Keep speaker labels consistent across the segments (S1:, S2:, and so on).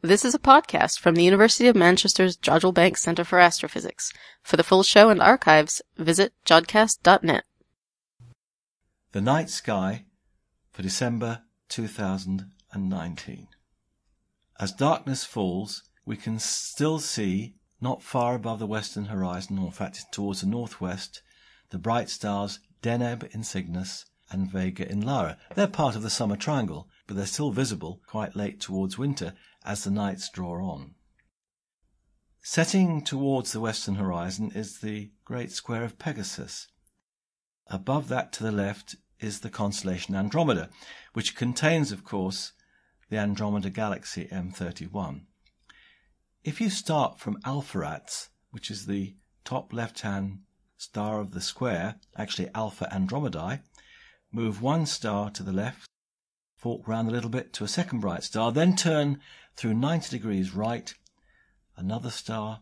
S1: This is a podcast from the University of Manchester's Jodrell Bank Centre for Astrophysics. For the full show and archives, visit jodcast.net.
S2: The Night Sky for December 2019. As darkness falls, we can still see, not far above the western horizon, or in fact towards the northwest, the bright stars Deneb in Cygnus and Vega in Lyra. They're part of the summer triangle, but they're still visible quite late towards winter as the nights draw on. Setting towards the western horizon is the great square of Pegasus. Above that to the left is the constellation Andromeda, which contains, of course, the Andromeda Galaxy M31. If you start from Alpheratz, which is the top left-hand star of the square, actually Alpha Andromedae, move one star to the left, fork round a little bit to a second bright star, then turn through 90 degrees right, another star,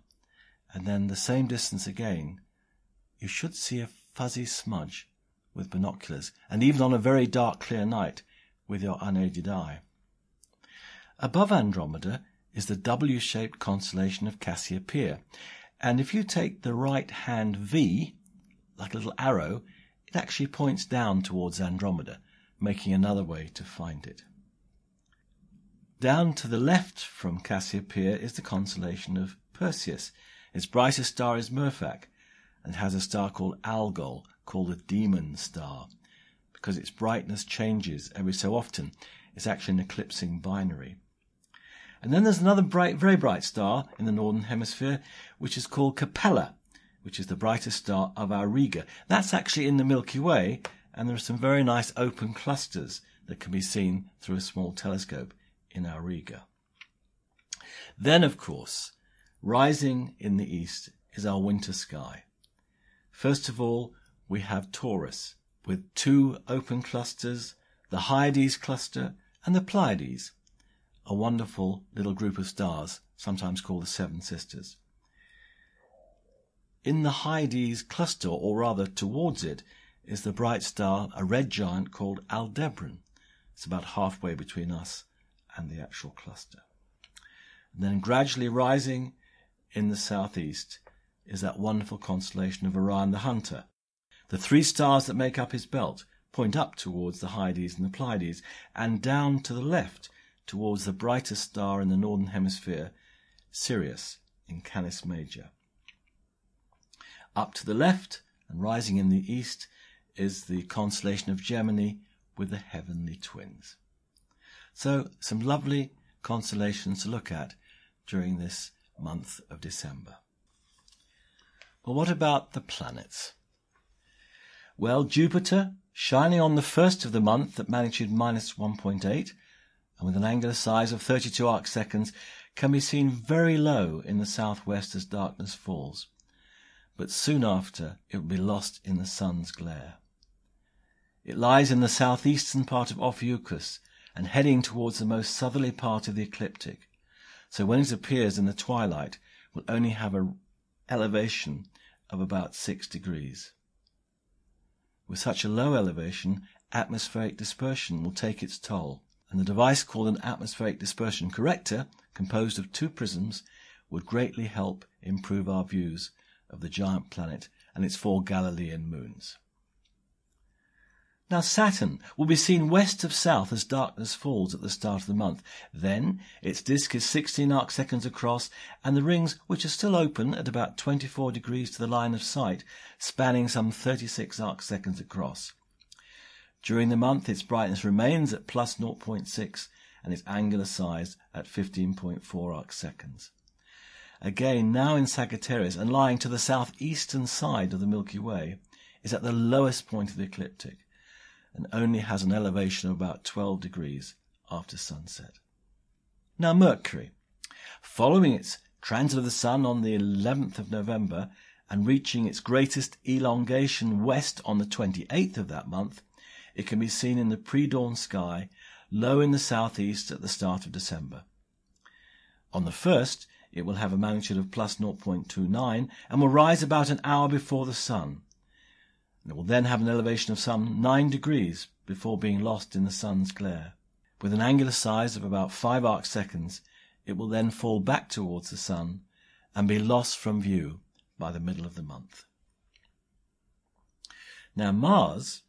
S2: and then the same distance again, you should see a fuzzy smudge with binoculars, and even on a very dark clear night with your unaided eye. Above Andromeda is the W-shaped constellation of Cassiopeia, and if you take the right hand V, like a little arrow, it actually points down towards Andromeda, making another way to find it. Down to the left from Cassiopeia is the constellation of Perseus. Its brightest star is Mirfak, and has a star called Algol, called the demon star, because its brightness changes every so often. It's actually an eclipsing binary. And then there's another bright, very bright star in the northern hemisphere, which is called Capella, which is the brightest star of Auriga. That's actually in the Milky Way, and there are some very nice open clusters that can be seen through a small telescope in Auriga. Then, of course, rising in the east is our winter sky. First of all, we have Taurus, with two open clusters, the Hyades cluster and the Pleiades, a wonderful little group of stars, sometimes called the Seven Sisters. In the Hyades cluster, or rather towards it, is the bright star, a red giant called Aldebaran. It's about halfway between us and the actual cluster. And then gradually rising in the southeast is that wonderful constellation of Orion the Hunter. The three stars that make up his belt point up towards the Hyades and the Pleiades, and down to the left towards the brightest star in the northern hemisphere, Sirius in Canis Major. Up to the left and rising in the east is the constellation of Gemini with the heavenly twins. So, some lovely constellations to look at during this month of December. Well, what about the planets? Well, Jupiter, shining on the first of the month at magnitude minus 1.8, and with an angular size of 32 arc seconds, can be seen very low in the southwest as darkness falls. But soon after, it will be lost in the sun's glare. It lies in the southeastern part of Ophiuchus and heading towards the most southerly part of the ecliptic. So when it appears in the twilight, will only have an elevation of about six degrees. With such a low elevation, atmospheric dispersion will take its toll, and the device called an atmospheric dispersion corrector, composed of two prisms, would greatly help improve our views of the giant planet and its four Galilean moons. Now Saturn will be seen west of south as darkness falls at the start of the month. Then its disk is 16 arc seconds across, and the rings, which are still open at about 24 degrees to the line of sight, spanning some 36 arc seconds across. During the month, its brightness remains at plus 0.6 and its angular size at 15.4 arc seconds. Again, now in Sagittarius and lying to the southeastern side of the Milky Way, is at the lowest point of the ecliptic and only has an elevation of about 12 degrees after sunset. Now Mercury, following its transit of the Sun on the 11th of November and reaching its greatest elongation west on the 28th of that month, it can be seen in the pre-dawn sky low in the southeast at the start of December. On the 1st, it will have a magnitude of plus 0.29 and will rise about an hour before the Sun, it will then have an elevation of some 9 degrees before being lost in the sun's glare. With an angular size of about 5 arc seconds, it will then fall back towards the sun and be lost from view by the middle of the month. Now Mars,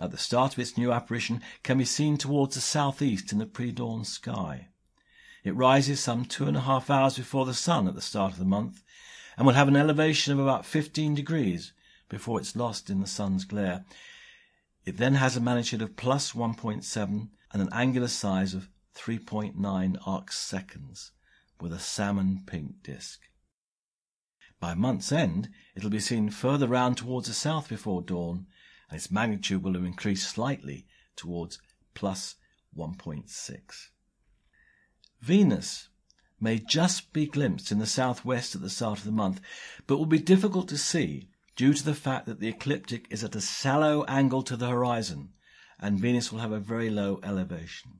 S2: at the start of its new apparition, can be seen towards the southeast in the pre-dawn sky. It rises some two and a half hours before the sun at the start of the month and will have an elevation of about 15 degrees before it's lost in the sun's glare. It then has a magnitude of plus 1.7 and an angular size of 3.9 arc seconds with a salmon pink disk. By month's end, it'll be seen further round towards the south before dawn, and its magnitude will have increased slightly towards plus 1.6. Venus may just be glimpsed in the southwest at the start of the month, but will be difficult to see due to the fact that the ecliptic is at a shallow angle to the horizon, and Venus will have a very low elevation.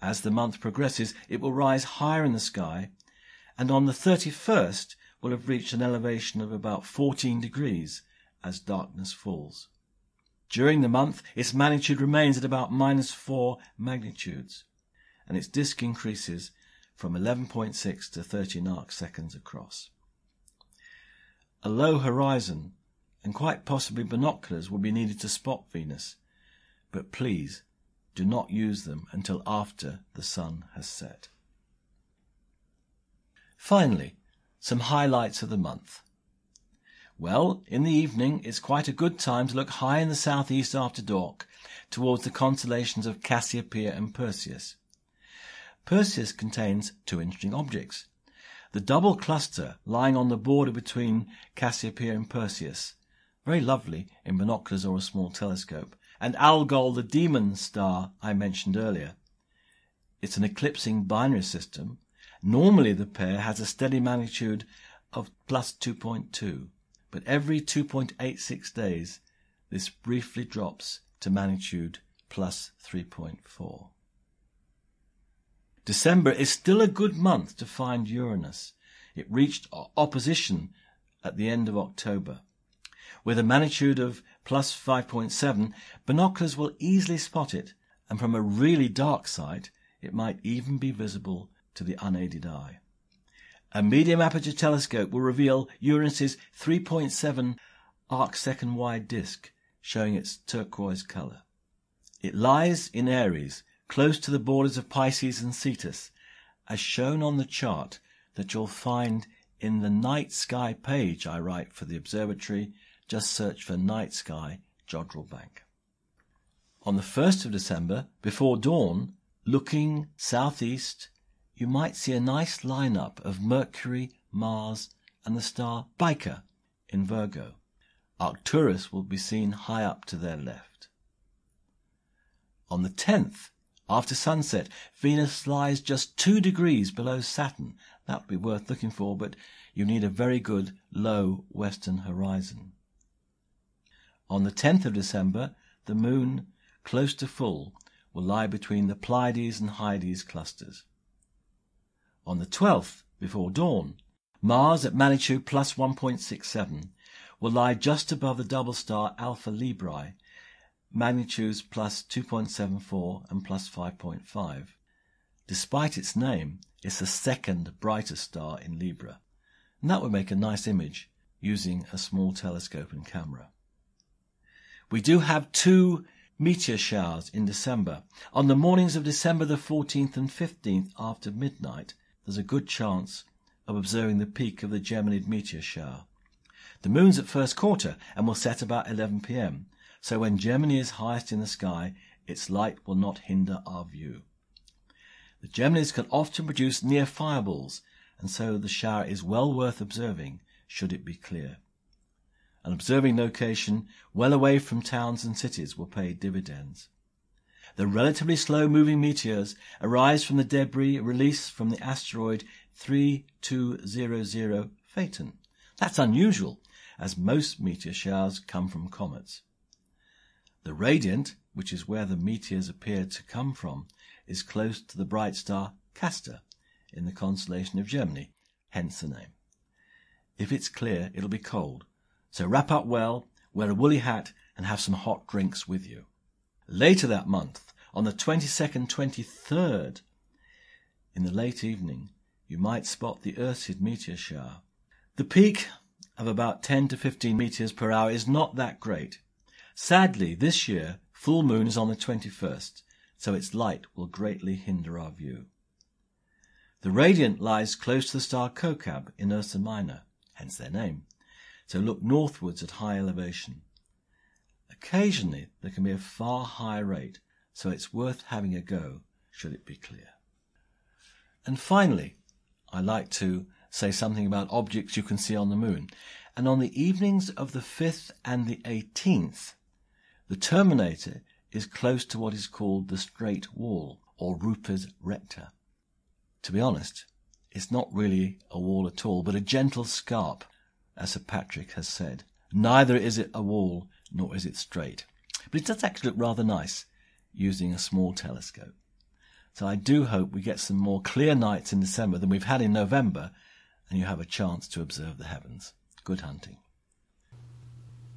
S2: As the month progresses, it will rise higher in the sky, and on the 31st will have reached an elevation of about 14 degrees as darkness falls. During the month, its magnitude remains at about minus 4 magnitudes, and its disk increases from 11.6 to 13 arc seconds across. A low horizon and quite possibly binoculars will be needed to spot Venus, but please do not use them until after the sun has set. Finally, some highlights of the month. Well, in the evening it's quite a good time to look high in the southeast after dark towards the constellations of Cassiopeia and Perseus. Perseus contains two interesting objects. The double cluster lying on the border between Cassiopeia and Perseus, very lovely in binoculars or a small telescope, and Algol, the demon star I mentioned earlier. It's an eclipsing binary system. Normally the pair has a steady magnitude of plus 2.2, but every 2.86 days this briefly drops to magnitude plus 3.4. December is still a good month to find Uranus. It reached opposition at the end of October. With a magnitude of plus 5.7, binoculars will easily spot it, and from a really dark site, it might even be visible to the unaided eye. A medium aperture telescope will reveal Uranus's 3.7 arc second wide disk, showing its turquoise color. It lies in Aries, close to the borders of Pisces and Cetus, as shown on the chart that you'll find in the night sky page I write for the observatory just search for Night Sky Jodrell Bank. On the 1st of December, before dawn, looking southeast, you might see a nice lineup of Mercury, Mars, and the star Spica in Virgo. Arcturus will be seen high up to their left. On the 10th, after sunset, Venus lies just two degrees below Saturn. That would be worth looking for, but you need a very good low western horizon. On the 10th of December, the moon, close to full, will lie between the Pleiades and Hyades clusters. On the 12th, before dawn, Mars at magnitude plus 1.67 will lie just above the double star Alpha Librae, magnitudes plus 2.74 and plus 5.5. Despite its name, it's the second brightest star in Libra, and that would make a nice image using a small telescope and camera. We do have two meteor showers in December. On the mornings of December the 14th and 15th after midnight, there's a good chance of observing the peak of the Geminid meteor shower. The moon's at first quarter and will set about 11 pm, so when Gemini is highest in the sky, its light will not hinder our view. The Geminis can often produce near fireballs, and so the shower is well worth observing should it be clear. An observing location well away from towns and cities will pay dividends. The relatively slow moving meteors arise from the debris released from the asteroid 3200 Phaethon. That's unusual, as most meteor showers come from comets. The radiant, which is where the meteors appear to come from, is close to the bright star Castor in the constellation of Gemini, hence the name. If it's clear, it'll be cold, so wrap up well, wear a woolly hat, and have some hot drinks with you. Later that month, on the 22nd, 23rd, in the late evening, you might spot the Ursid meteor shower. The peak of about 10 to 15 meteors per hour is not that great. Sadly, this year, full moon is on the 21st, so its light will greatly hinder our view. The radiant lies close to the star Kochab in Ursa Minor, hence their name, so look northwards at high elevation. Occasionally there can be a far higher rate, so it's worth having a go should it be clear. And finally, I like to say something about objects you can see on the moon. And on the evenings of the 5th and the 18th, the terminator is close to what is called the straight wall, or Rupes Recta. To be honest, it's not really a wall at all, but a gentle scarp, as Sir Patrick has said. Neither is it a wall, nor is it straight. But it does actually look rather nice using a small telescope. So I do hope we get some more clear nights in December than we've had in November, and you have a chance to observe the heavens. Good hunting.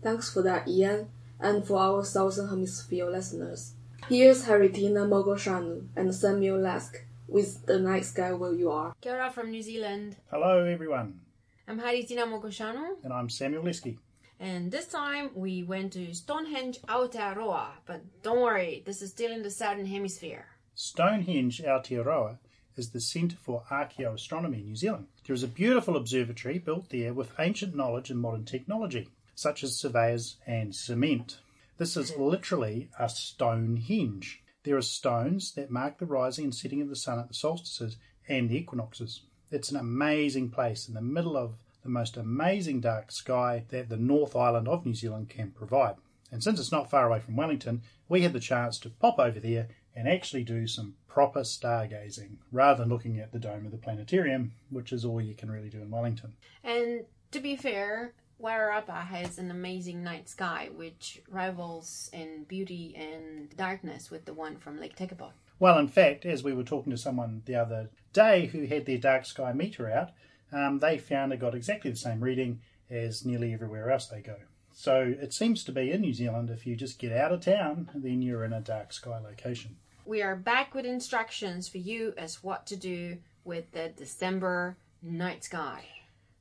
S3: Thanks for that, Ian, and for our Southern Hemisphere listeners. Here's Haritina Mogoshanu and Samuel Leske with The Night Sky Where You Are.
S1: Kia ora from New Zealand.
S4: Hello, everyone,
S1: I'm Haritina Mogoshanu,
S4: and I'm Samuel Leske.
S1: and this time we went to Stonehenge Aotearoa, but don't worry, this is still in the southern hemisphere.
S4: Stonehenge Aotearoa is the Centre for Archaeoastronomy in New Zealand. There is a beautiful observatory built there with ancient knowledge and modern technology, such as surveyors and cement. This is literally a Stonehenge. There are stones that mark the rising and setting of the sun at the solstices and the equinoxes. It's an amazing place in the middle of the most amazing dark sky that the North Island of New Zealand can provide. And since it's not far away from Wellington, we had the chance to pop over there and actually do some proper stargazing rather than looking at the dome of the planetarium, which is all you can really do in Wellington.
S1: And to be fair, Wairarapa has an amazing night sky which rivals in beauty and darkness with the one from Lake Tekapo.
S4: Well, in fact, as we were talking to someone the other day who had their dark sky meter out, um, they found it got exactly the same reading as nearly everywhere else they go. So it seems to be in New Zealand, if you just get out of town, then you're in a dark sky location.
S1: We are back with instructions for you as what to do with the December night sky.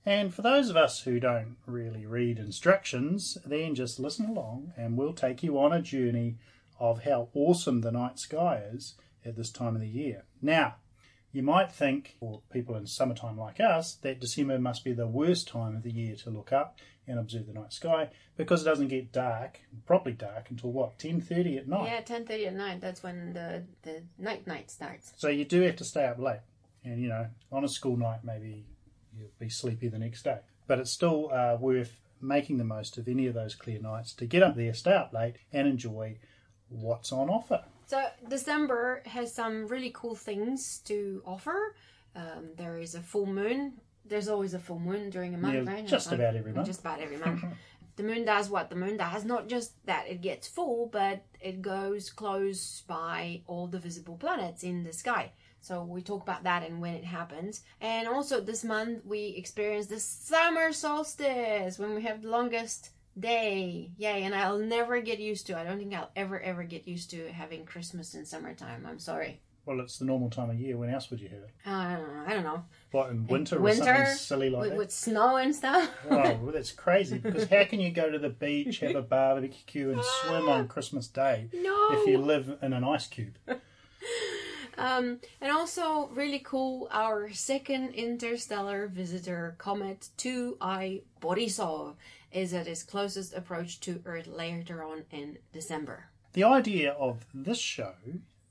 S4: And for those of us who don't really read instructions, then just listen along and we'll take you on a journey of how awesome the night sky is at this time of the year. Now, you might think, for people in summertime like us, that December must be the worst time of the year to look up and observe the night sky because it doesn't get dark, properly dark, until what, 10.30 at night?
S1: Yeah, ten thirty at night. That's when the the night night starts.
S4: So you do have to stay up late. And, you know, on a school night, maybe you'll be sleepy the next day. But it's still uh, worth making the most of any of those clear nights to get up there, stay up late, and enjoy what's on offer.
S1: So December has some really cool things to offer. Um, there is a full moon. There's always a full moon during a month,
S4: Yeah,
S1: right?
S4: just about every month.
S1: Just about every month. the moon does what the moon does. Not just that it gets full, but it goes close by all the visible planets in the sky. So we talk about that and when it happens. And also this month we experience the summer solstice when we have the longest day. Yay, and I'll never get used to I don't think I'll ever ever get used to having Christmas in summertime. I'm sorry.
S4: Well, it's the normal time of year. When else would you have it?
S1: Uh, I don't know. I don't know.
S4: What, in winter or
S1: Winter
S4: something silly like
S1: with,
S4: that?
S1: with snow and stuff.
S4: Oh, well, that's crazy. Because how can you go to the beach, have a barbecue, and swim on Christmas Day
S1: no.
S4: if you live in an ice cube?
S1: Um, and also, really cool, our second interstellar visitor, Comet 2I Borisov, is at its closest approach to Earth later on in December.
S4: The idea of this show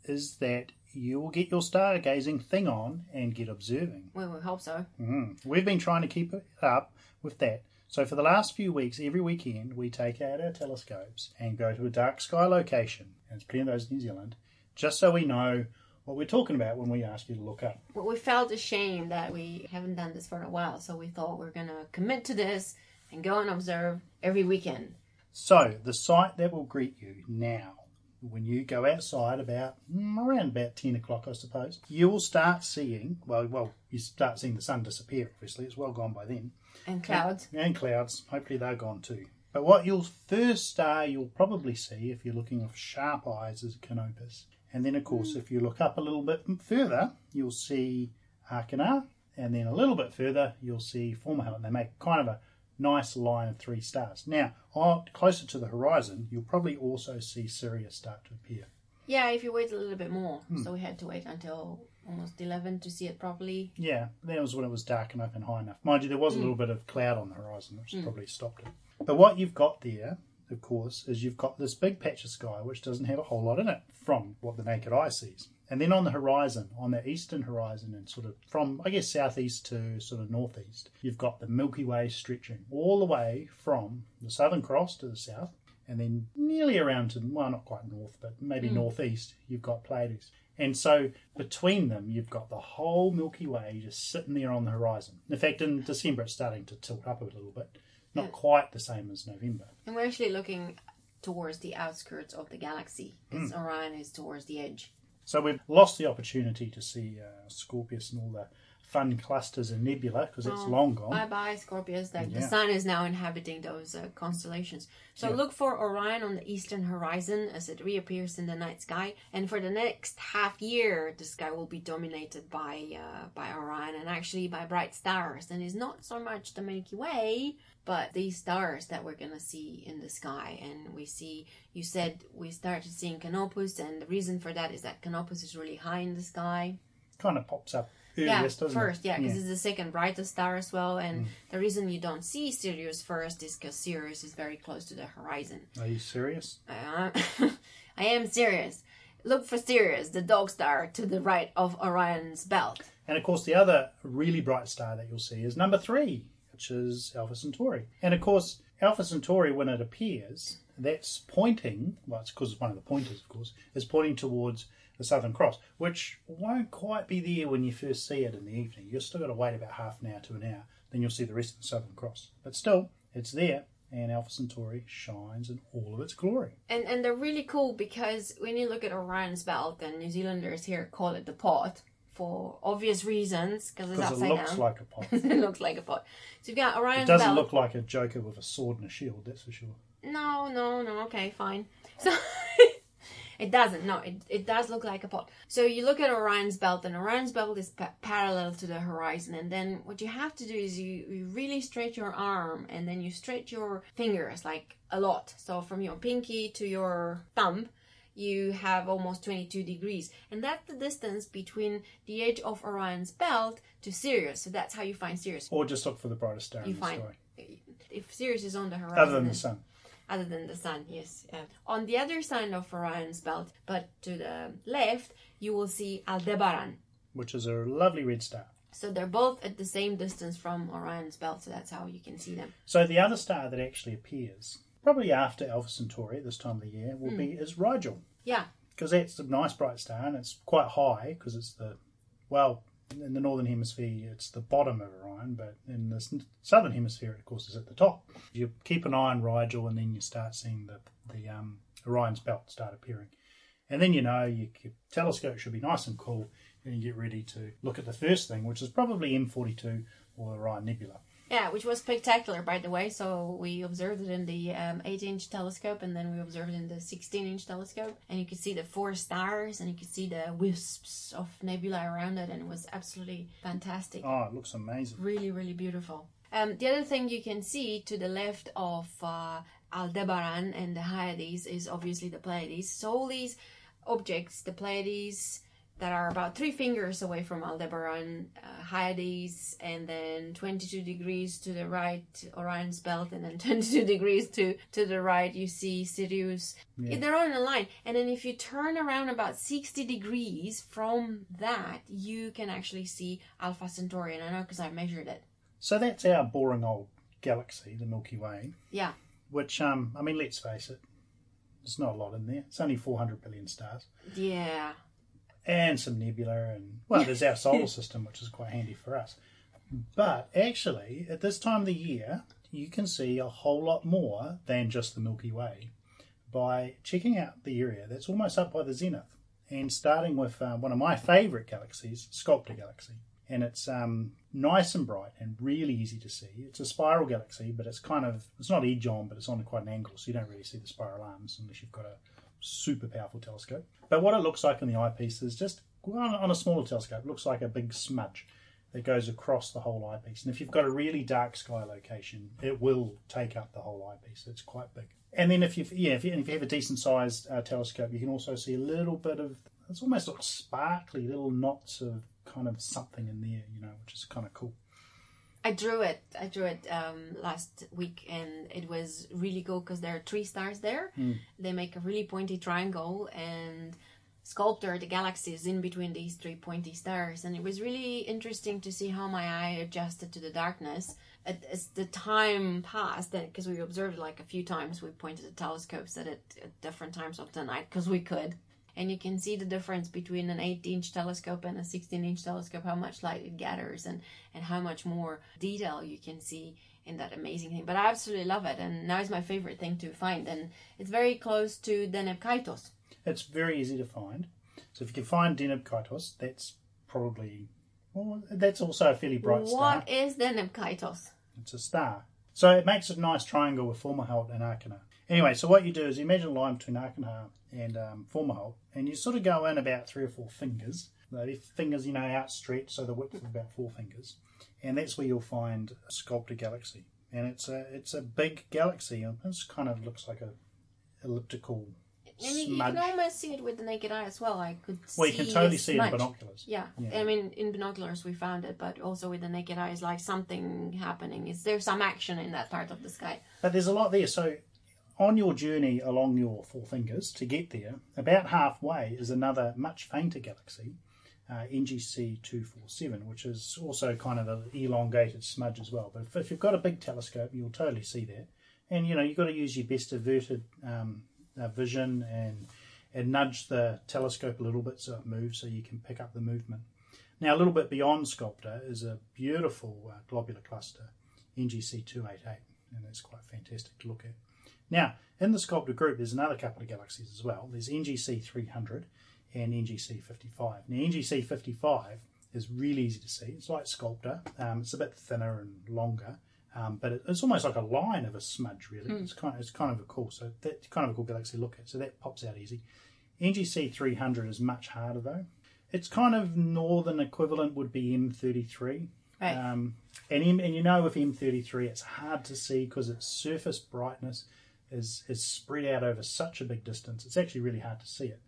S4: is that you will get your stargazing thing on and get observing.
S1: Well, we hope so.
S4: Mm. We've been trying to keep it up with that. So for the last few weeks, every weekend, we take out our telescopes and go to a dark sky location, and there's plenty of those in New Zealand, just so we know what we're talking about when we ask you to look up.
S1: But we felt ashamed that we haven't done this for a while, so we thought we're gonna commit to this and go and observe every weekend.
S4: So the sight that will greet you now, when you go outside about mm, around about ten o'clock, I suppose, you will start seeing. Well, well, you start seeing the sun disappear. Obviously, it's well gone by then,
S1: And clouds.
S4: and clouds. Hopefully, they're gone too. But what you'll first star you'll probably see if you're looking with sharp eyes is Canopus, And then, of course, if you look up a little bit further, you'll see Achernar, and then a little bit further, you'll see Fomalhaut. They make kind of a nice line of three stars. Now, on, closer to the horizon, you'll probably also see Sirius start to appear.
S1: Yeah, if you wait a little bit more. Hmm. So we had to wait until almost 11 to see it properly.
S4: Yeah, that was when it was dark enough and high enough. Mind you, there was a hmm. little bit of cloud on the horizon, which hmm. probably stopped it. But what you've got there, of course, is you've got this big patch of sky which doesn't have a whole lot in it from what the naked eye sees. And then on the horizon, on the eastern horizon, and sort of from, I guess, southeast to sort of northeast, you've got the Milky Way stretching all the way from the Southern Cross to the south, and then nearly around to, well, not quite north, but maybe hmm. northeast, you've got Pleiades. And so between them, you've got the whole Milky Way just sitting there on the horizon. In fact, in December, it's starting to tilt up a little bit. Not quite the same as November.
S1: And we're actually looking towards the outskirts of the galaxy because Orion is towards the edge.
S4: So we've lost the opportunity to see uh, Scorpius and all the fun clusters and nebula because it's long gone.
S1: Bye bye, Scorpius. The, the sun is now inhabiting those uh, constellations. So
S4: Yeah.
S1: look for Orion on the eastern horizon as it reappears in the night sky. And for the next half year, the sky will be dominated by uh, by Orion and actually by bright stars. And it's not so much the Milky Way, but these stars that we're gonna see in the sky. And we see, you said we started seeing Canopus, and the reason for that is that Canopus is really high in the sky
S4: kind of pops up
S1: yeah, first, yeah, because it's the second brightest star as well. And
S4: Mm.
S1: the reason you don't see Sirius first is because Sirius is very close to the horizon.
S4: Are you serious?
S1: Uh, I am serious. Look for Sirius, the dog star to the right of Orion's belt.
S4: And of course, the other really bright star that you'll see is number three, which is Alpha Centauri. And of course, Alpha Centauri, when it appears, that's pointing, well, it's because it's one of the pointers, of course, is pointing towards the Southern Cross, which won't quite be there when you first see it in the evening. You've still got to wait about half an hour to an hour, then you'll see the rest of the Southern Cross. But still, it's there, and Alpha Centauri shines in all of its glory.
S1: And and they're really cool because when you look at Orion's belt, and New Zealanders here call it the pot for obvious reasons because it's upside
S4: it looks
S1: down.
S4: like a pot.
S1: it looks like a pot. So you've got Orion's belt.
S4: It doesn't
S1: belt.
S4: look like a Joker with a sword and a shield, that's for sure.
S1: No, no, no. Okay, fine. So it doesn't. No, it, it does look like a pot. So you look at Orion's belt, and Orion's belt is pa- parallel to the horizon. And then what you have to do is you, you really stretch your arm, and then you stretch your fingers like a lot. So from your pinky to your thumb. You have almost 22 degrees, and that's the distance between the edge of Orion's belt to Sirius. So that's how you find Sirius.
S4: Or just look for the brightest star
S1: You
S4: in the
S1: find
S4: sky.
S1: if Sirius is on the horizon,
S4: Other than the sun.
S1: Other than the sun, yes. Uh, on the other side of Orion's belt, but to the left, you will see Aldebaran.
S4: which is a lovely red star.
S1: So they're both at the same distance from Orion's belt, so that's how you can see them.
S4: So the other star that actually appears, probably after Alpha Centauri at this time of the year, will be is Rigel.
S1: Yeah,
S4: Because that's a nice bright star and it's quite high because it's the, well, in the northern hemisphere it's the bottom of Orion, but in the southern hemisphere, of course, is at the top. You keep an eye on Rigel and then you start seeing the, the um, Orion's belt start appearing. And then you know your, your telescope should be nice and cool and you get ready to look at the first thing, which is probably M42 or Orion Nebula.
S1: Yeah, which was spectacular, by the way. So we observed it in the um, 8-inch telescope, and then we observed it in the 16-inch telescope, and you could see the four stars, and you could see the wisps of nebula around it, and it was absolutely fantastic.
S4: Oh, it looks amazing.
S1: really really beautiful um, the other thing you can see to the left of uh, aldebaran and the hyades is obviously the pleiades so all these objects the pleiades that are about three fingers away from aldebaran uh, hyades and then 22 degrees to the right orion's belt and then 22 degrees to to the right you see sirius. They're all in a line. And then if you turn around about 60 degrees from that you can actually see alpha centauri. And i know because i measured it.
S4: So that's our boring old galaxy, the Milky Way,
S1: yeah.
S4: Which, um, I mean, let's face it, there's not a lot in there. It's only 400 billion stars.
S1: yeah
S4: And some nebula, and, well, there's our solar system, which is quite handy for us. But actually, at this time of the year, you can see a whole lot more than just the Milky Way by checking out the area that's almost up by the zenith and starting with uh, one of my favourite galaxies, Sculptor Galaxy. And it's um, nice and bright and really easy to see. It's a spiral galaxy, but it's kind of, it's not edge on, but it's on quite an angle, so you don't really see the spiral arms unless you've got a super powerful telescope. But what it looks like in the eyepiece is just on, a smaller telescope, it looks like a big smudge that goes across the whole eyepiece. And if you've got a really dark sky location, it will take up the whole eyepiece. It's quite big. And then if you yeah, if you, if you have a decent sized uh, telescope, you can also see a little bit of it's almost like sparkly little knots of kind of something in there, you know, which is kind of cool.
S1: I drew it. I drew it um, last week, and it was really cool because there are three stars there. They make a really pointy triangle, and sculptor the galaxies in between these three pointy stars. And it was really interesting to see how my eye adjusted to the darkness as the time passed. Because we observed like a few times, we pointed the telescopes at it at different times of the night because we could and you can see the difference between an 8 inch telescope and a 16 inch telescope how much light it gathers and and how much more detail you can see in that amazing thing but i absolutely love it and now it's my favorite thing to find and it's very close to deneb kaitos
S4: It's very easy to find. So if you can find Deneb Kaitos, that's probably well, that's also a fairly bright star.
S1: what is deneb kaitos
S4: It's a star. So it makes a nice triangle with Fomalhaut and Achernar. Anyway, so what you do is you imagine a line between Achernar and um, Fomalhaut, and you sort of go in about three or four fingers. The fingers, you know, outstretched, so the width of about four fingers, and that's where you'll find a Sculptor Galaxy. And it's a it's a big galaxy. and It kind of looks like a elliptical
S1: and you, you can almost see it with the naked eye as well i could
S4: well, you can totally see it in binoculars.
S1: Yeah.
S4: Yeah.
S1: I mean, in binoculars we found it, but also with the naked eye, it's like something happening. Is there some action in that part of the sky?
S4: But there's a lot there. So on your journey along your four fingers to get there, about halfway is another much fainter galaxy, uh, NGC 247, which is also kind of an elongated smudge as well. But if, if you've got a big telescope, you'll totally see that. And you know, you've got to use your best averted um, uh, vision and and nudge the telescope a little bit so it moves so you can pick up the movement. Now, a little bit beyond Sculptor is a beautiful uh, globular cluster, NGC 288, and that's quite fantastic to look at. Now, in the Sculptor group, there's another couple of galaxies as well. There's NGC 300 and NGC 55. Now, NGC 55 is really easy to see. It's like Sculptor. Um, it's a bit thinner and longer, um, but it, it's almost like a line of a smudge. Really, it's kind of it's kind of a cool. So that's kind of a cool galaxy to look at. So that pops out easy. NGC 300 is much harder though. Its kind of northern equivalent would be M33.
S1: Right.
S4: Um, and, M, and you know with M33 it's hard to see because its surface brightness is, is spread out over such a big distance. It's actually really hard to see it.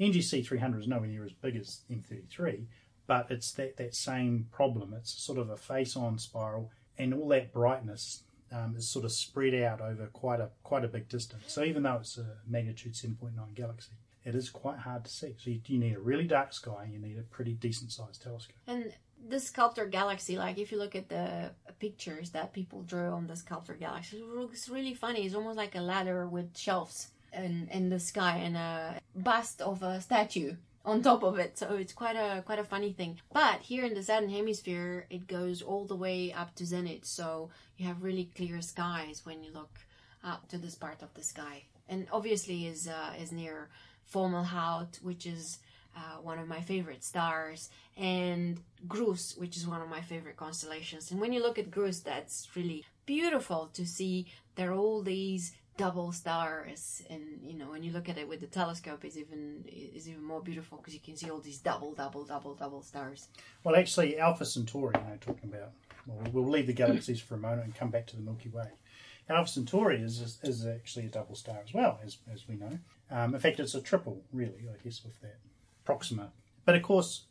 S4: NGC 300 is nowhere near as big as M33, but it's that, that same problem. It's sort of a face on spiral, and all that brightness um, is sort of spread out over quite a quite a big distance. So even though it's a magnitude 7.9 galaxy, it is quite hard to see. So you, you need a really dark sky, and you need a pretty decent sized telescope.
S1: And the sculptor galaxy, like if you look at the pictures that people drew on the sculptor galaxy, it looks really funny. It's almost like a ladder with shelves in, in the sky and a bust of a statue on top of it. So it's quite a quite a funny thing. But here in the southern hemisphere, it goes all the way up to zenith, so you have really clear skies when you look up to this part of the sky. And obviously, is uh, is near Fomalhaut, which is uh, one of my favorite stars, and Grus, which is one of my favorite constellations. And when you look at Grus, that's really beautiful to see. There are all these double stars, and you know when you look at it with the telescope, it's even is even more beautiful because you can see all these double, double, double, double stars.
S4: Well, actually, Alpha Centauri, you know, talking about, well, we'll leave the galaxies for a moment and come back to the Milky Way. Alpha Centauri is, is actually a double star as well, as, as we know. Um, in fact, it's a triple, really, I guess, with that Proxima. But of course,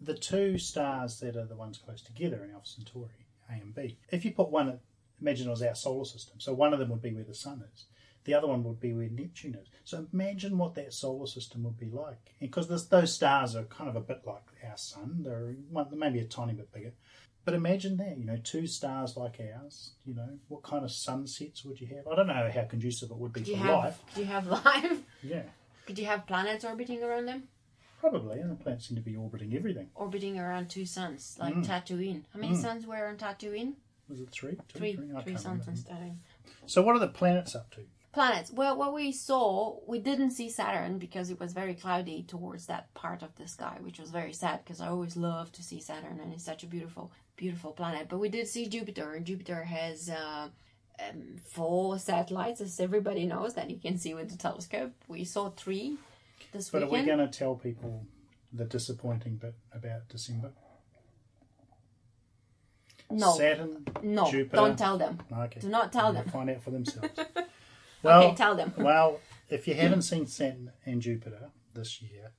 S4: the two stars that are the ones close together in Alpha Centauri, A and B, if you put one, imagine it was our solar system, so one of them would be where the Sun is. The other one would be where Neptune is. So imagine what that solar system would be like. Because those stars are kind of a bit like our sun. They're one- maybe a tiny bit bigger. But imagine that, you know, two stars like ours. You know, what kind of sunsets would you have? I don't know how conducive it would be
S1: you
S4: for
S1: have
S4: life.
S1: do you have life?
S4: Yeah,
S1: Could you have planets orbiting around them?
S4: Probably. And the planets seem to be orbiting everything.
S1: Orbiting around two suns, like
S4: Mm.
S1: Tatooine. How many suns were on Tatooine?
S4: Was it three? Two,
S1: Three,
S4: I
S1: three suns on Tatooine.
S4: So what are the planets up to?
S1: Planets. Well, what we saw, we didn't see Saturn because it was very cloudy towards that part of the sky, which was very sad because I always love to see Saturn and it's such a beautiful, beautiful planet. But we did see Jupiter, and Jupiter has uh, um, four satellites, as everybody knows, that you can see with the telescope. We saw three this
S4: But are we going to tell people the disappointing bit about December?
S1: No,
S4: Saturn,
S1: no,
S4: Jupiter.
S1: don't tell them.
S4: Okay.
S1: Do not tell them.
S4: Find out for themselves. well,
S1: okay, tell them.
S4: well, if you haven't seen Saturn and Jupiter this year,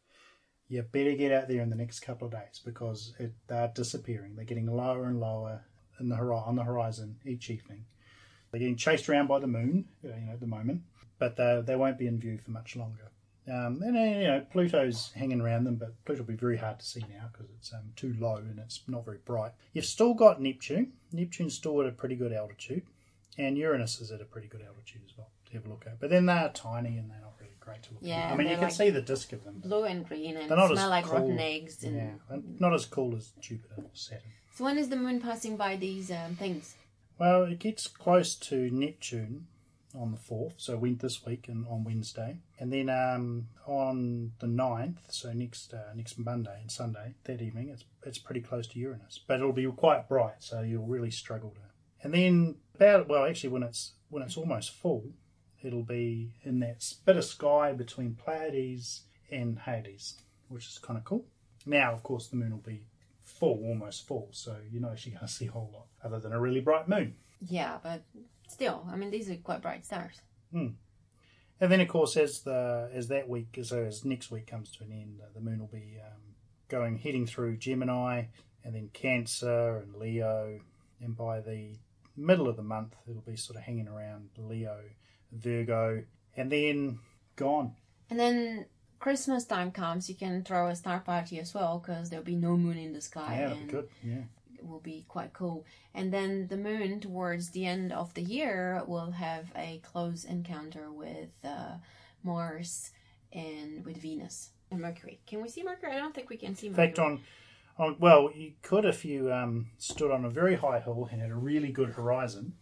S4: you better get out there in the next couple of days because it, they're disappearing. They're getting lower and lower in the hori- on the horizon each evening. They're getting chased around by the moon, you know, at the moment, but they, they won't be in view for much longer. Um, and uh, you know, Pluto's hanging around them, but Pluto will be very hard to see now because it's um, too low and it's not very bright. You've still got Neptune. Neptune's still at a pretty good altitude, and Uranus is at a pretty good altitude as well to have a look at. But then they are tiny and they're not really great to look
S1: Yeah,
S4: at. I mean, you can
S1: like
S4: see the disk of them.
S1: Blue and green and
S4: They're not
S1: smell like
S4: cool.
S1: rotten eggs. And
S4: Yeah, and not as cool as Jupiter or Saturn.
S1: so when is the moon passing by these um, things?
S4: Well, it gets close to Neptune on the 4th, so went this week and on Wednesday. And then um, on the 9th, so next uh, next Monday and Sunday, that evening, it's it's pretty close to Uranus. But it'll be quite bright, so you'll really struggle to. And then about well, actually when it's when it's almost full, it'll be in that bit of sky between Pleiades and Hyades, which is kind of cool. Now, of course, the moon will be full, almost full, so you're not actually going to see a whole lot other than a really bright moon.
S1: Yeah, but still, I mean, these are quite bright stars.
S4: And then, of course, as the as that week, so as next week comes to an end, the moon will be um, going heading through Gemini, and then Cancer and Leo, and by the middle of the month, it'll be sort of hanging around Leo, Virgo, and then gone.
S1: And then Christmas time comes, you can throw a star party as well because there'll be no moon in the sky.
S4: Yeah,
S1: and
S4: good. Yeah.
S1: Will be quite cool. And then the moon, towards the end of the year, will have a close encounter with uh, Mars and with Venus and Mercury. Can we see Mercury? I don't think we can see
S4: In fact, on, on well, you could if you um, stood on a very high hill and had a really good horizon.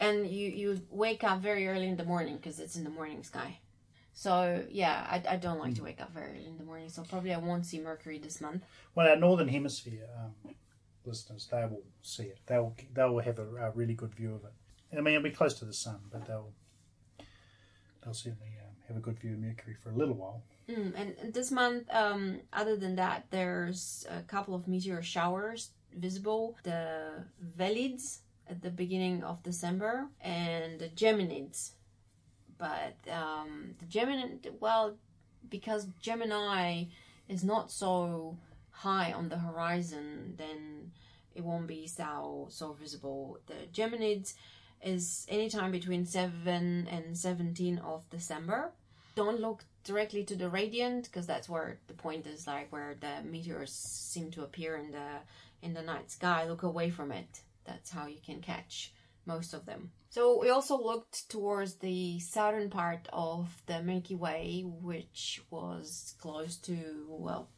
S1: and you you wake up very early in the morning because it's in the morning sky. So yeah, I, I don't like to wake up very early in the morning. So probably I won't see Mercury this month.
S4: Well, our northern hemisphere um, listeners, they will see it. They'll they will have a, a really good view of it. I mean, it'll be close to the sun, but they'll they'll certainly um, have a good view of Mercury for a little while.
S1: Mm, and this month, um, other than that, there's a couple of meteor showers visible. The Velids at the beginning of December and the Geminids. But um, the Gemini, well, because Gemini is not so high on the horizon, then it won't be so so visible. The Geminids is anytime between 7 and 17 of December. Don't look directly to the radiant because that's where the point is like where the meteors seem to appear in the in the night sky. Look away from it. That's how you can catch most of them. So we also looked towards the southern part of the Milky Way, which was close to well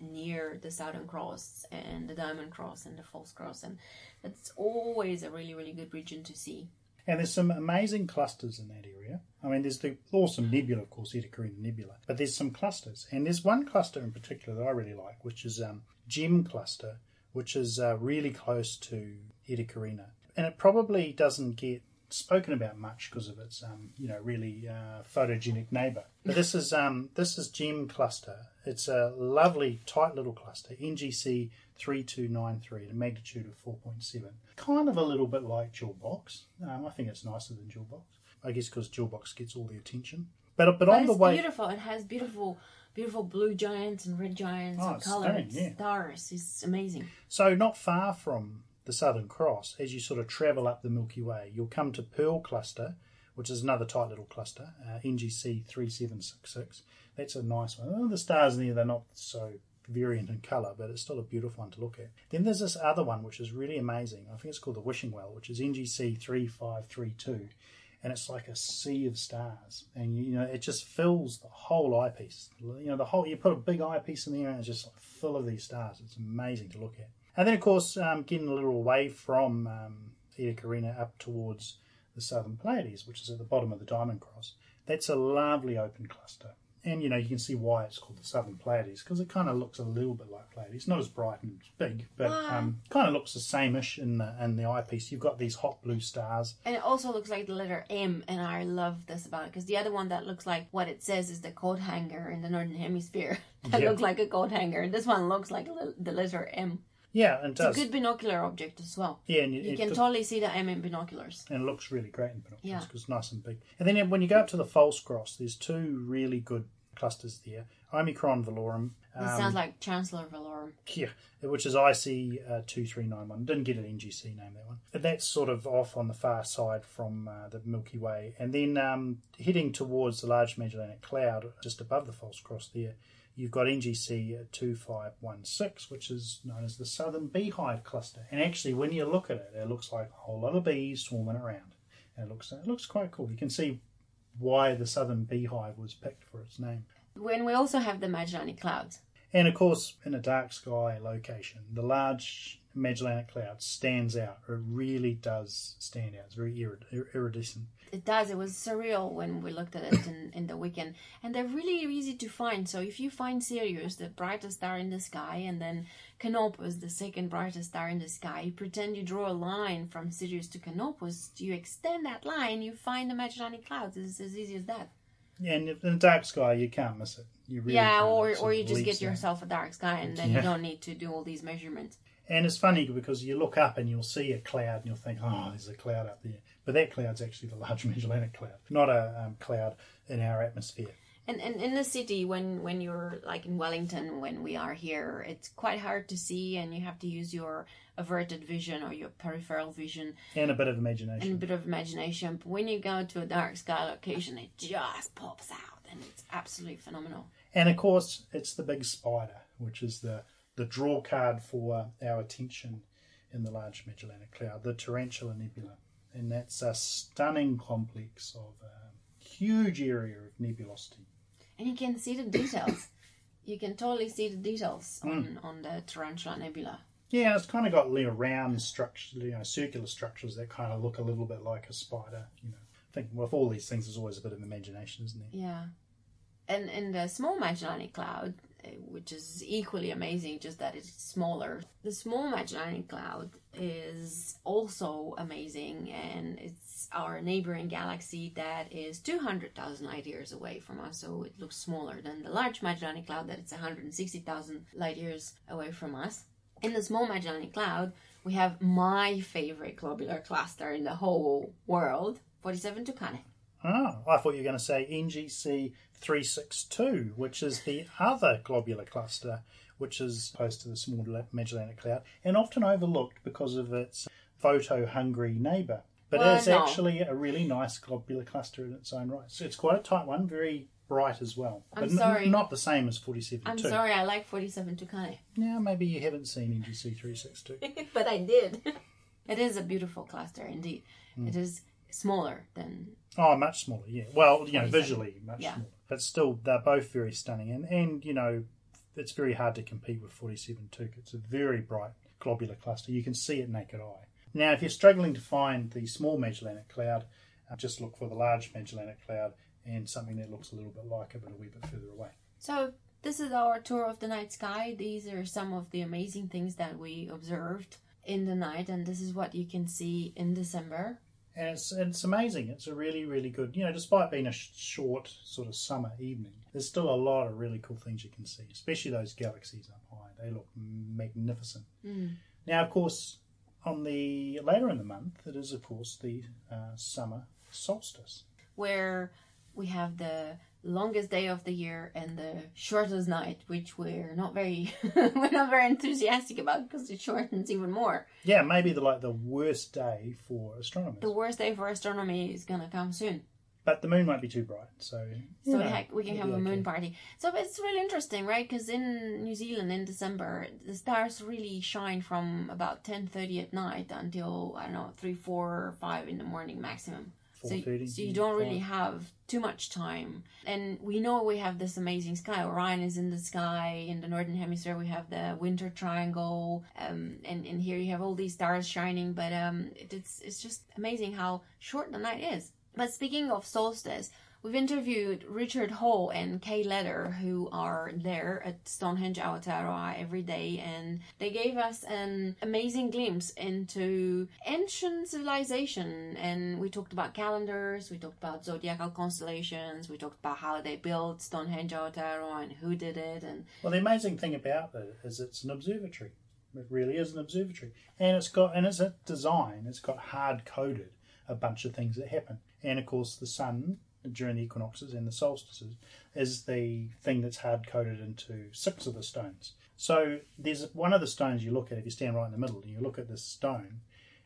S1: near the Southern Cross and the Diamond Cross and the False Cross, and it's always a really really good region to see.
S4: And there's some amazing clusters in that area. I mean, there's the awesome nebula, of course, Eta Carina Nebula, but there's some clusters. And there's one cluster in particular that I really like, which is um, Gem Cluster, which is uh, really close to Eta Carina. And it probably doesn't get spoken about much because of its, um, you know, really uh, photogenic neighbour. But this is um, this is Gem Cluster. It's a lovely, tight little cluster, NGC 3293, at a magnitude of 4.7. Kind of a little bit like Jewel Box. Um, I think it's nicer than Jewel Box. I guess because Jewel Box gets all the attention. But, but,
S1: But
S4: on the way.
S1: beautiful. It has beautiful, beautiful blue giants and red giants
S4: Oh,
S1: and
S4: it's
S1: colored
S4: stunning, yeah.
S1: stars. It's amazing.
S4: So, not far from the Southern Cross, as you sort of travel up the Milky Way, you'll come to Pearl Cluster, which is another tight little cluster, uh, NGC 3766. That's a nice one. Oh, the stars in there, they're not so variant in colour, but it's still a beautiful one to look at. Then there's this other one, which is really amazing. I think it's called the Wishing Well, which is NGC 3532. And it's like a sea of stars, and you know it just fills the whole eyepiece. You know the whole. You put a big eyepiece in there, and it's just like full of these stars. It's amazing to look at. And then, of course, um, getting a little away from um, Carina up towards the southern Pleiades, which is at the bottom of the Diamond Cross. That's a lovely open cluster. And you know you can see why it's called the Southern Pleiades because it kind of looks a little bit like Pleiades, not as bright and big, but um, kind of looks the same-ish in the in the eyepiece. You've got these hot blue stars,
S1: And it also looks like the letter M, and I love this about it because the other one that looks like what it says is the coat hanger in the northern hemisphere. that looks like a coat hanger, and this one looks like the letter M.
S4: yeah, and it
S1: It's a good binocular object as well.
S4: yeah, and
S1: You
S4: it,
S1: can
S4: it-
S1: totally see the M in binoculars.
S4: and it looks really great in binoculars
S1: Yeah.
S4: because it's nice and big. And then when you go up to the false cross, there's two really good clusters there: Omicron
S1: Velorum.
S4: Um,
S1: sounds like Chancellor Valorum.
S4: Yeah, which is IC uh, two three nine one. Didn't get an NGC name that one. And that's sort of off on the far side from uh, the Milky Way, and then um, heading towards the Large Magellanic Cloud, just above the False Cross there. You've got NGC uh, two five one six, which is known as the Southern Beehive Cluster. And actually, when you look at it, it looks like a whole lot of bees swarming around, and it looks it looks quite cool. You can see why the Southern Beehive was picked for its name.
S1: When we also have the Magellanic Clouds.
S4: And of course, in a dark sky location, the large Magellanic Cloud stands out. It really does stand out. It's very irid- iridescent.
S1: It does. It was surreal when we looked at it in, in the weekend. And they're really easy to find. So if you find Sirius, the brightest star in the sky, and then Canopus, the second brightest star in the sky, you pretend you draw a line from Sirius to Canopus, you extend that line, you find the Magellanic Clouds. It's as easy as that.
S4: Yeah, And in a dark sky, you can't miss it. You really
S1: yeah, or, or you just get yourself a dark sky and then
S4: Yeah.
S1: you don't need to do all these measurements.
S4: And it's funny because you look up and you'll see a cloud and you'll think, oh, there's a cloud up there. But that cloud's actually the Large Magellanic Cloud, not a um, cloud in our atmosphere.
S1: And, and in the city, when, when you're like in Wellington, when we are here, it's quite hard to see, and you have to use your averted vision or your peripheral vision
S4: And a bit of imagination.
S1: and a bit of imagination. But when you go to a dark sky location, it just pops out, and it's absolutely phenomenal.
S4: And of course, it's the big spider, which is the, the draw card for our attention in the Large Magellanic Cloud, the Tarantula Nebula. And that's a stunning complex of a huge area of nebulosity.
S1: And you can see the details. you can totally see the details on, mm. on the Tarantula Nebula.
S4: Yeah, it's kind of got little round structures, you know, circular structures that kind of look a little bit like a spider. You know, I think with all these things, there's always a bit of imagination, isn't there?
S1: Yeah. And in the small Magellanic Cloud, which is equally amazing, just that it's smaller. The small Magellanic Cloud is also amazing, and it's our neighboring galaxy that is 200,000 light years away from us, so it looks smaller than the large Magellanic Cloud that it's 160,000 light years away from us. In the small Magellanic Cloud, we have my favorite globular cluster in the whole world, 47 Tucanae.
S4: Oh, I thought you were going to say NGC 362, which is the other globular cluster, which is opposed to the small Magellanic Cloud, and often overlooked because of its photo hungry neighbour. But
S1: Well,
S4: it's
S1: no.
S4: actually a really nice globular cluster in its own right. So it's quite a tight one, very bright as well.
S1: I'm
S4: but n-
S1: sorry.
S4: not the same as 47
S1: I'm
S4: 2.
S1: sorry, I like 47 Tucanae.
S4: Yeah, maybe you haven't seen NGC 362.
S1: but I did. it is a beautiful cluster indeed.
S4: Hmm.
S1: It is smaller than
S4: Oh, much smaller, yeah. Well, you know, visually much
S1: Yeah.
S4: smaller. But still, they're both very stunning. And, and, you know, it's very hard to compete with 47 Tuc. It's a very bright globular cluster. You can see it naked eye. Now, if you're struggling to find the small Magellanic Cloud, uh, just look for the large Magellanic Cloud and something that looks a little bit like it, but a wee bit further away.
S1: So this is our tour of the night sky. These are some of the amazing things that we observed in the night, and this is what you can see in December.
S4: And it's, it's amazing. It's a really, really good, you know, despite being a sh- short sort of summer evening, there's still a lot of really cool things you can see, especially those galaxies up high. They look magnificent. Now, of course, on the later in the month, it is, of course, the uh, summer solstice.
S1: where we have the longest day of the year and the shortest night, which we're not very we're not very enthusiastic about because it shortens even more.
S4: Yeah, maybe the like the worst day for astronomers.
S1: The worst day for astronomy is gonna come soon.
S4: but the moon won't be too bright, so
S1: So
S4: know,
S1: we, we can have a moon
S4: okay.
S1: party. So it's really interesting, right? Because in New Zealand in December, the stars really shine from about ten thirty at night until I don't know three, four, or five in the morning maximum. So, so you don't really have too much time. And we know we have this amazing sky. Orion is in the sky. In the northern hemisphere, we have the winter triangle. Um, and, and here you have all these stars shining. But um, it, it's, it's just amazing how short the night is. But speaking of solstice, We've interviewed Richard Hall and Kay Leather, who are there at Stonehenge Aotearoa every day, and they gave us an amazing glimpse into ancient civilization. And we talked about calendars, we talked about zodiacal constellations, we talked about how they built Stonehenge Aotearoa and who did it, and
S4: Well, the amazing thing about it is it's an observatory. It really is an observatory, and it's got and it's a design. It's got hard coded a bunch of things that happen, and of course the sun during the equinoxes and the solstices is the thing that's hard coded into six of the stones. So there's one of the stones you look at if you stand right in the middle and you look at this stone,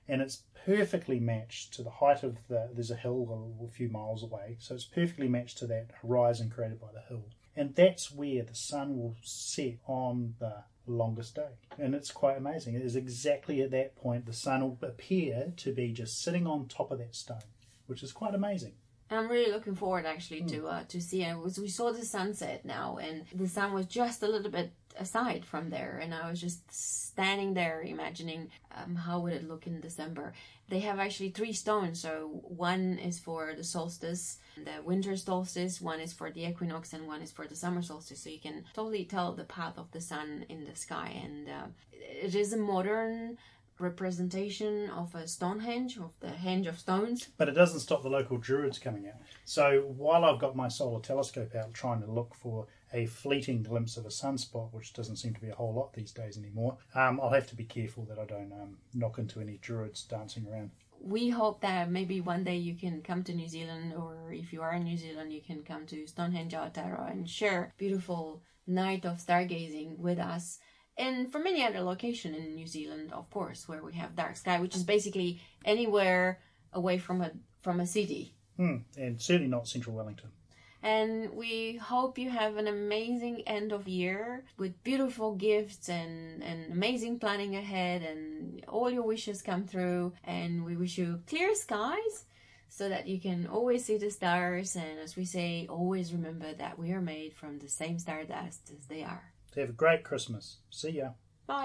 S4: and it's perfectly matched to the height of the. There's a hill a few miles away, so it's perfectly matched to that horizon created by the hill, and that's where the sun will set on the longest day. And it's quite amazing. It is exactly at that point the sun will appear to be just sitting on top of that stone, which is quite amazing.
S1: And I'm really looking forward actually to uh, to see it. Was we saw the sunset now, and the sun was just a little bit aside from there, and I was just standing there imagining um, how would it look in December. They have actually three stones, so one is for the solstice, the winter solstice, one is for the equinox, and one is for the summer solstice. So you can totally tell the path of the sun in the sky, and uh, it is a modern representation of a Stonehenge, of the henge of stones.
S4: But it doesn't stop the local druids coming out. So while I've got my solar telescope out trying to look for a fleeting glimpse of a sunspot, which doesn't seem to be a whole lot these days anymore, um, I'll have to be careful that I don't um, knock into any druids dancing around.
S1: we hope that maybe one day you can come to New Zealand, or if you are in New Zealand, you can come to Stonehenge Aotearoa and share beautiful night of stargazing with us. And from any other location in New Zealand, of course, where we have dark sky, which is basically anywhere away from a from a city.
S4: Hmm. And certainly not central Wellington.
S1: And we hope you have an amazing end of year with beautiful gifts and, and amazing planning ahead and all your wishes come through. And we wish you clear skies so that you can always see the stars. And as we say, always remember that we are made from the same stardust as they are.
S4: Have a great Christmas. See ya.
S1: Bye.